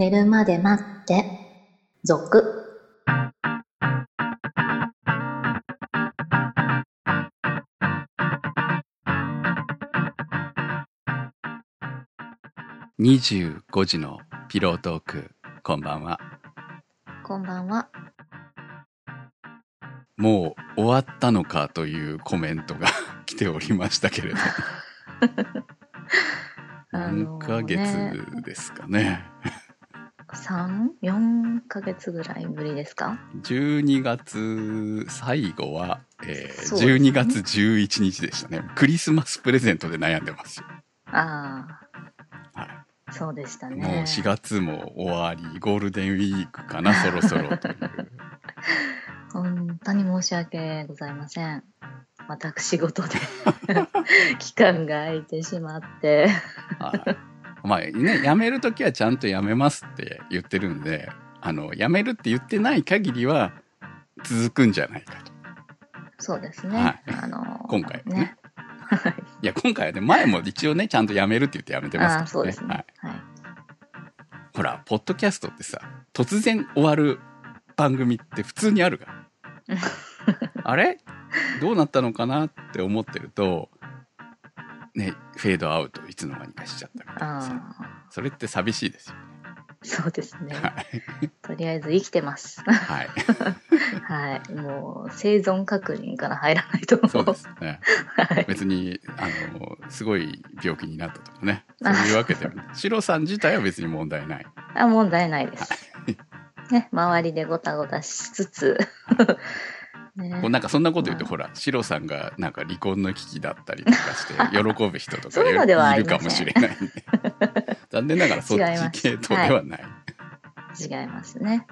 寝るまで待って、続。25時のピロートーク、こんばんは。こんばんは。もう終わったのかというコメントが 来ておりましたけれど。何ヶ月ですかね。3、4ヶ月ぐらいぶりですか？12月最後は、えーね12月11日でしたね。クリスマスプレゼントで悩んでますよ。あはあ、そうでしたい、ね。もう4月も終わり、ゴールデンウィークかな、そろそろという。本当に申し訳ございません。私事で 期間が空いてしまって。はい。まあね、辞めるときはちゃんと辞めますって言ってるんで、あの、辞めるって言ってない限りは続くんじゃないかと。そうですね。はいあの今回はね。いや、今回はね、前も一応ね、ちゃんと辞めるって言って辞めてますからね。そうですはいね。。はい。ほら、ポッドキャストってさ、突然終わる番組って普通にあるから。あれ？どうなったのかなって思ってると、ね、フェードアウトいつの間にかしちゃっああ、それって寂しいですよね。そうですね。はい。とりあえず生きてます。はい。はい。もう生存確認から入らないと。そうですね。はい。別に、あの、すごい病気になったとかね。そういうわけではない。シロさん自体は別に問題ない。あ、問題ないです。ね、周りでごたごたしつつ。ねこうなんかそんなこと言うと、ほら、シロさんがなんか離婚の危機だったりとかして、喜ぶ人とかいるかもしれない。残念ながらそっち系統ではない。違いますね。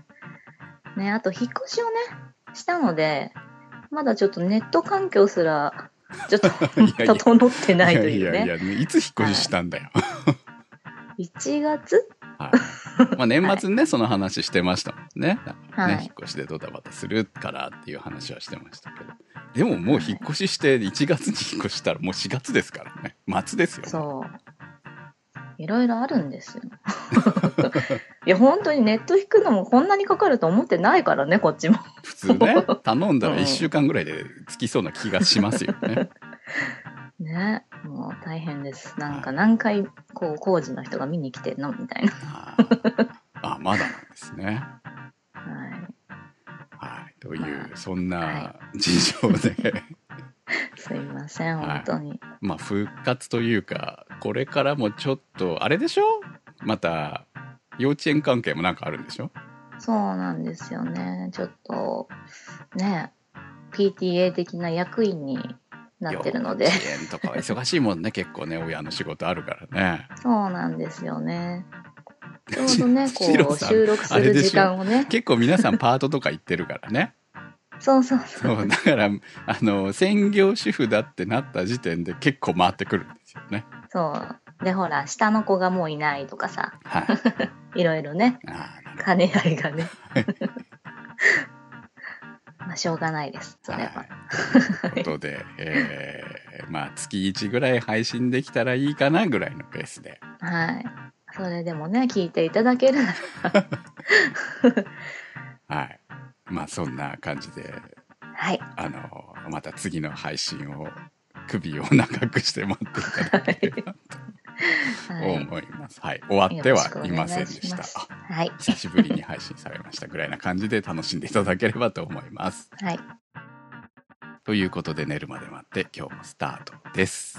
ね、あと引っ越しをね、したので、まだちょっとネット環境すら、ちょっと整ってないというね。いやいやいや、いつ引っ越ししたんだよ。1月？はい。まあ年末にね、その話してましたもんね。はいね、引っ越しでドタバタするからっていう話はしてましたけど。でももう引っ越しして1月に引っ越したらもう4月ですからね。末ですよ。そう。いろいろあるんですよ。いや、本当にネット引くのもこんなにかかると思ってないからね、こっちも。普通ね、頼んだらうん1週間ぐらいでつきそうな気がしますよね。ね、もう大変です。なんか何回、こう、工事の人が見に来てんのみたいな。あーあ、まだなんですね。はい。はい。という、まそんはな事情で、すいません、はい本当に。まあ復活というか、これからもちょっと、あれでしょ？また、幼稚園関係もなんかあるんでしょ？そうなんですよね。ちょっと、ね、PTA 的な役員になってるので幼。稚園とかは忙しいもんね、結構ね、親の仕事あるからね。そうなんですよね。ちょうどね、こう、収録する時間をね。結構皆さんパートとか行ってるからね。そうそうそ。そうう、だから、あの、専業主婦だってなった時点で結構回ってくるんですよね。そう。で、ほら、下の子がもういないとかさ、はい。いろいろね、兼ね合いがね。まあ、しょうがないです、それは。はい。ということで、えー、まあ、月1ぐらい配信できたらいいかなぐらいのペースで。はい。それでもね、聞いていただけるなら。そんな感じで、はい。あの、また次の配信を、首を長くして待っていただければとはい。思います。はい。終わってはいませんでした。あはい。久しぶりに配信されましたぐらいな感じで楽しんでいただければと思います。はい。ということで寝るまで待って今日もスタートです。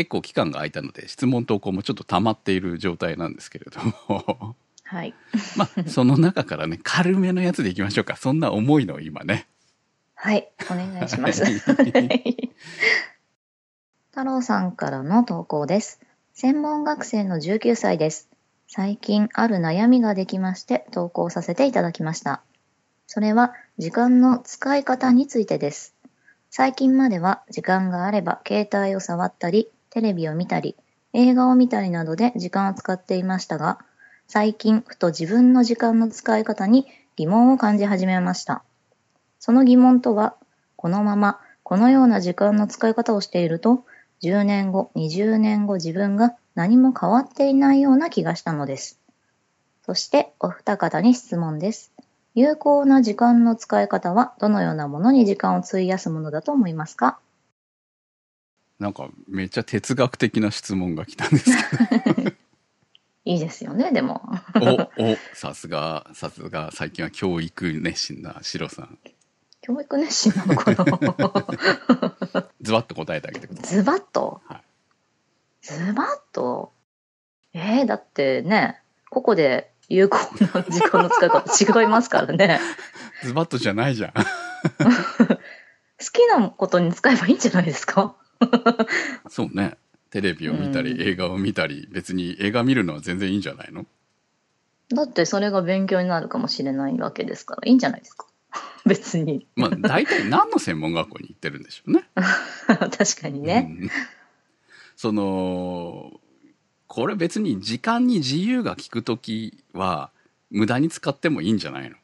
結構期間が空いたので質問投稿もちょっと溜まっている状態なんですけれどもはい。まあその中からね軽めのやつでいきましょうかそんな重いのを今ねはい。お願いします。は い太郎さんからの投稿です。専門学生の19歳です。最近ある悩みができまして投稿させていただきました。それは時間の使い方についてです。最近までは時間があれば携帯を触ったり、テレビを見たり、映画を見たりなどで時間を使っていましたが、最近ふと自分の時間の使い方に疑問を感じ始めました。その疑問とは、このままこのような時間の使い方をしていると、10年後、20年後自分が何も変わっていないような気がしたのです。そしてお二方に質問です。有効な時間の使い方はどのようなものに時間を費やすものだと思いますか？なんかめっちゃ哲学的な質問が来たんですけいいですよね、でも。どおおさすがさすが最近は教育熱心なシロさん。教育熱心なのかな？ズバッと答えてあげてください。ズバッと？はい。ズバッと？えー、だってね、ここで有効な時間の使い方違いますからね。ズバッとじゃないじゃん。好きなことに使えばいいんじゃないですか？そうね。テレビを見たり、うん。映画を見たり別に映画見るのは全然いいんじゃないの？だってそれが勉強になるかもしれないわけですから、いいんじゃないですか？別に。まあ大体何の専門学校に行ってるんでしょうね。確かにね。うん。そのこれ別に時間に自由が利く時は無駄に使ってもいいんじゃないの？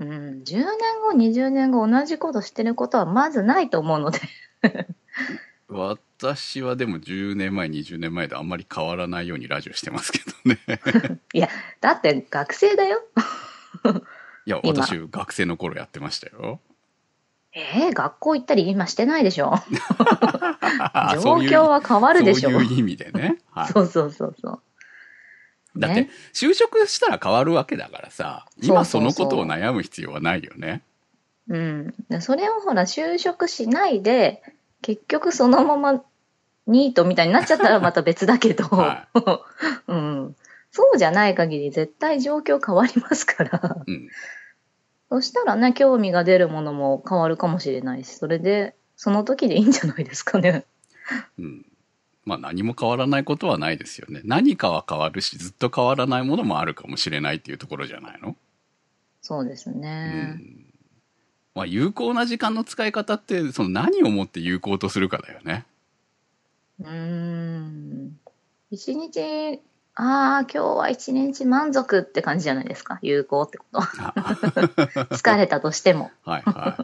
うん、10年後、20年後同じことしてることはまずないと思うので。私はでも10年前20年前とあんまり変わらないようにラジオしてますけどね いや、だって学生だよ。いや今私学生の頃やってましたよえー、学校行ったり今してないでしょ。状況は変わるでしょ。そういう意味でね、はい、そうそうそうそう。だってね就職したら変わるわけだからさ今そのことを悩む必要はないよねうん。でそれをほら、就職しないで、結局そのままニートみたいになっちゃったらまた別だけど、は うん。そうじゃない限り絶対状況変わりますから。うんそしたらね、興味が出るものも変わるかもしれないし、それで、その時でいいんじゃないですかね。うんまあ何も変わらないことはないですよね何かは変わるしずっと変わらないものもあるかもしれないっていうところじゃないの、そうですうね。んまあ有効な時間の使い方ってその何をもって有効とするかだよねうーん。一日、ああ、今日は一日満足って感じじゃないですか。有効ってことは。あ 疲れたとしても。はいは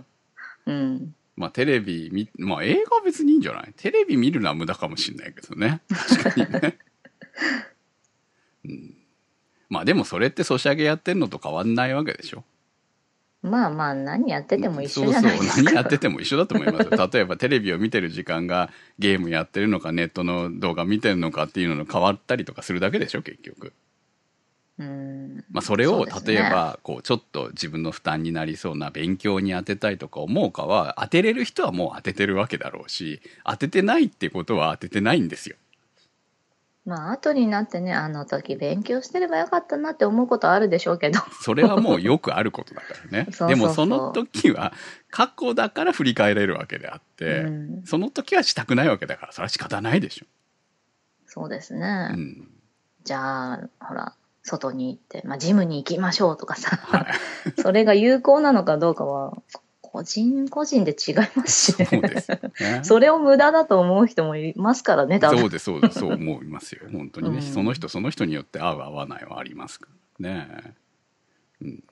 い うん。まあテレビ見まあ映画は別にいいんじゃない？テレビ見るのは無駄かもしれないけどね 確かにね、うん、まあでもそれってソシャゲやってんのと変わんないわけでしょまあまあ、何やってても一緒じゃないですか。そうそう何やってても一緒だと思いますよ 例えばテレビを見てる時間がゲームやってるのかネットの動画見てるのかっていうのの変わったりとかするだけでしょ結局、うん。まあ、それをね例えばこうちょっと自分の負担になりそうな勉強に当てたいとか思うかは当てれる人はもう当ててるわけだろうし当ててないってことは当ててないんですよまあ、後になってね、あの時勉強してればよかったなって思うことあるでしょうけど。それはもうよくあることだからね。でもその時は過去だから振り返れるわけであって、うん。その時はしたくないわけだからそれは仕方ないでしょ、そうですね。うん。じゃあ、ほら、外に行って、まあ、ジムに行きましょうとかさ、はい。それが有効なのかどうかは、個人個人で違いますしね。そうですよね。それを無駄だと思う人もいますからね、多分。そうですそうです。そう思いますよ。本当にね、うん。その人その人によって合う合わないはありますからね、うん、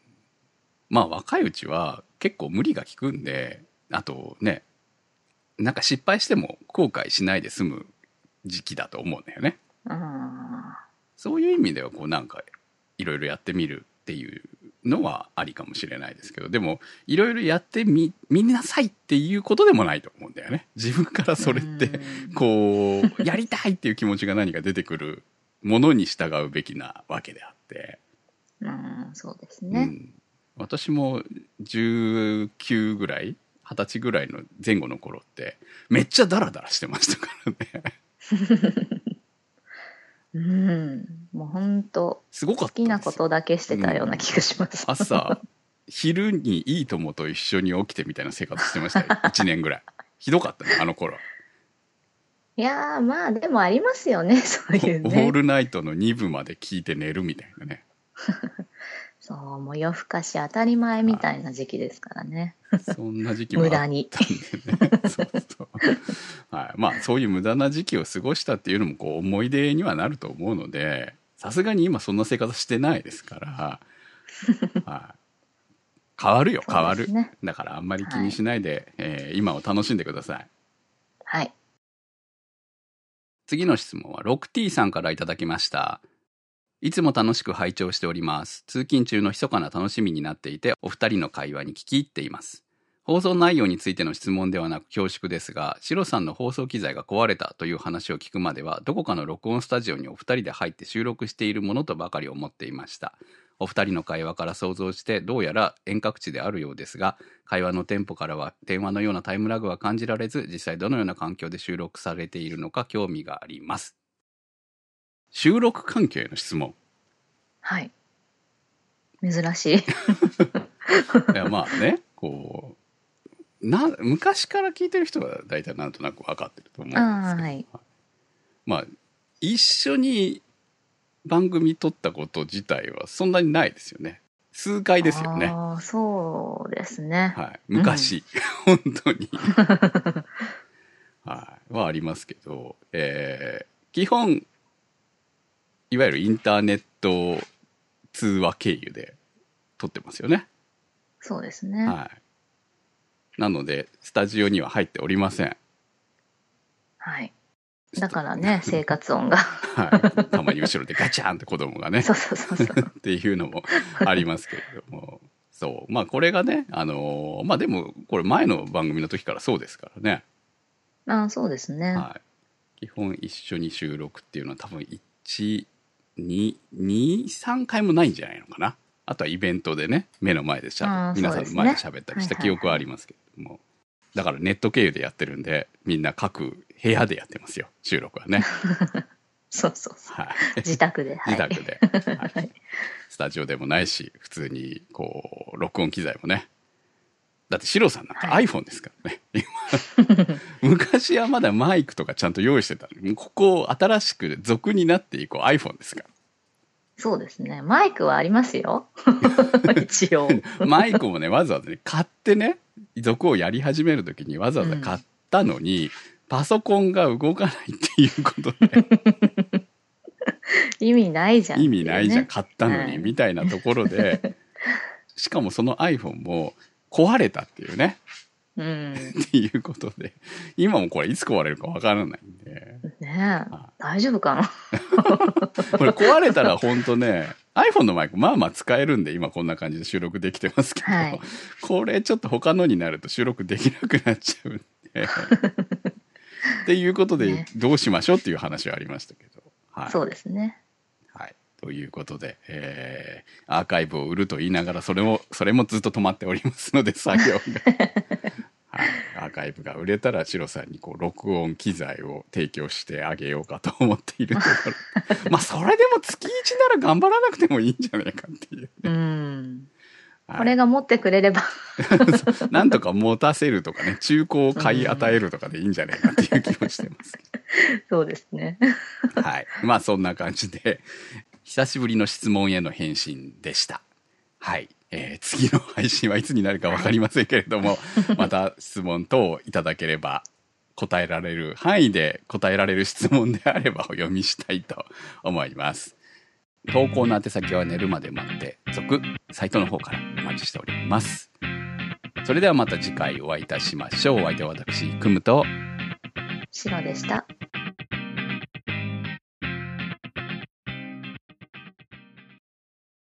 まあ若いうちは結構無理が効くんであとねなんか失敗しても後悔しないで済む時期だと思うんだよね。うんそういう意味ではこうなんかいろいろやってみるっていうのはありかもしれないですけどでもいろいろやってみみなさいっていうことでもないと思うんだよね。自分からそれってうん。こうやりたいっていう気持ちが何か出てくるものに従うべきなわけであって、うん、そうですね。うん、私も19ぐらい二十歳ぐらいの前後の頃ってめっちゃダラダラしてましたからね うん。もう本当すごか好きなことだけしてたような気がします。朝昼にいい友と一緒に起きてみたいな生活してましたよ 1年ぐらいひどかったねあの頃いやー、まあでもありますよね、そういうオーね。ルナイトの2部まで聞いて寝るみたいなねそう、もう夜更かし当たり前みたいな時期ですからね。そんな時期もあったんでねそうそうはい、まあそういう無駄な時期を過ごしたっていうのもこう思い出にはなると思うのでさすがに今そんな生活してないですから、は変わるよ、変わる。だからあんまり気にしないで、えー今を楽しんでください。はい。次の質問は 6T さんからいただきました。いつも楽しく拝聴しております。通勤中の密かな楽しみになっていて、お二人の会話に聞き入っています。放送内容についての質問ではなく恐縮ですが、シロさんの放送機材が壊れたという話を聞くまでは、どこかの録音スタジオにお二人で入って収録しているものとばかり思っていました。お二人の会話から想像して、どうやら遠隔地であるようですが、会話のテンポからは電話のようなタイムラグは感じられず、実際どのような環境で収録されているのか興味があります。収録環境への質問。はい。珍しい。いやまあね、こう、な、昔から聞いてる人は大体なんとなく分かってると思うんですけど、はいまあ、一緒に番組撮ったこと自体はそんなにないですよね。数回ですよね。ああ、そうですね。はい。昔、本当に。はい。はありますけど、えー基本、いわゆるインターネット通話経由で撮ってますよね。そうですね。はい。なので、スタジオには入っておりません。はい。だからね、生活音が。はい。たまに後ろでガチャンって子供がね、そうそうそうそう。っていうのも ありますけれども。そう。まあこれがね、あのーまあでも、これ前の番組の時からそうですからね。ああ、そうですね。はい。基本一緒に収録っていうのは多分1、2、2、3回もないんじゃないのかな？あとはイベントでね、目の前でしゃべ皆さんの前で喋ったりした記憶はありますけれども。だからネット経由でやってるんで、みんな各部屋でやってますよ、収録はね。そうそうそう。はい。自宅で。はい、自宅で、はい はいスタジオでもないし普通にこう録音機材もねだってシロさんなんかはい。iPhone ですからね、今。昔はまだマイクとかちゃんと用意してたここ新しく俗になって以降 iPhone ですかそうですね。マイクはありますよ。一応。らマイクもねわざわざね買ってね俗をやり始める時にわざわざ買ったのに、パソコンが動かないっていうことで。意味ないじゃん、意味ないじゃん、ね買ったのに、はい。みたいなところで。しかもその iPhone も壊れたっていうね。うん。っていうことで。今もこれいつ壊れるかわからないんで。ねえ。大丈夫かな？これ壊れたら本当ね iPhone のマイクまあまあ使えるんで今こんな感じで収録できてますけど、はい。これちょっと他のになると収録できなくなっちゃうんで。っていうことでね。どうしましょうっていう話はありましたけど、はい。そうですね。はい。ということで、えーアーカイブを売ると言いながら、それも、それもずっと止まっておりますので、作業が。はい。アーカイブが売れたら、シロさんにこう、録音機材を提供してあげようかと思っているところ。まあ、それでも月1なら頑張らなくてもいいんじゃないかっていう。うん。はいこれが持ってくれれば。なんとか持たせるとかね、中古を買い与えるとかでいいんじゃないかっていう気もしてますけそうですね。ど。はい。まあ、そんな感じで、久しぶりの質問への返信でした。はい。えー次の配信はいつになるかわかりませんけれども、また質問等いただければ、答えられる範囲で答えられる質問であればお読みしたいと思います。投稿の宛先は寝るまで待って、続、サイトの方からお待ちしております。それではまた次回お会いいたしましょう。お相手は私、くむと、白でした。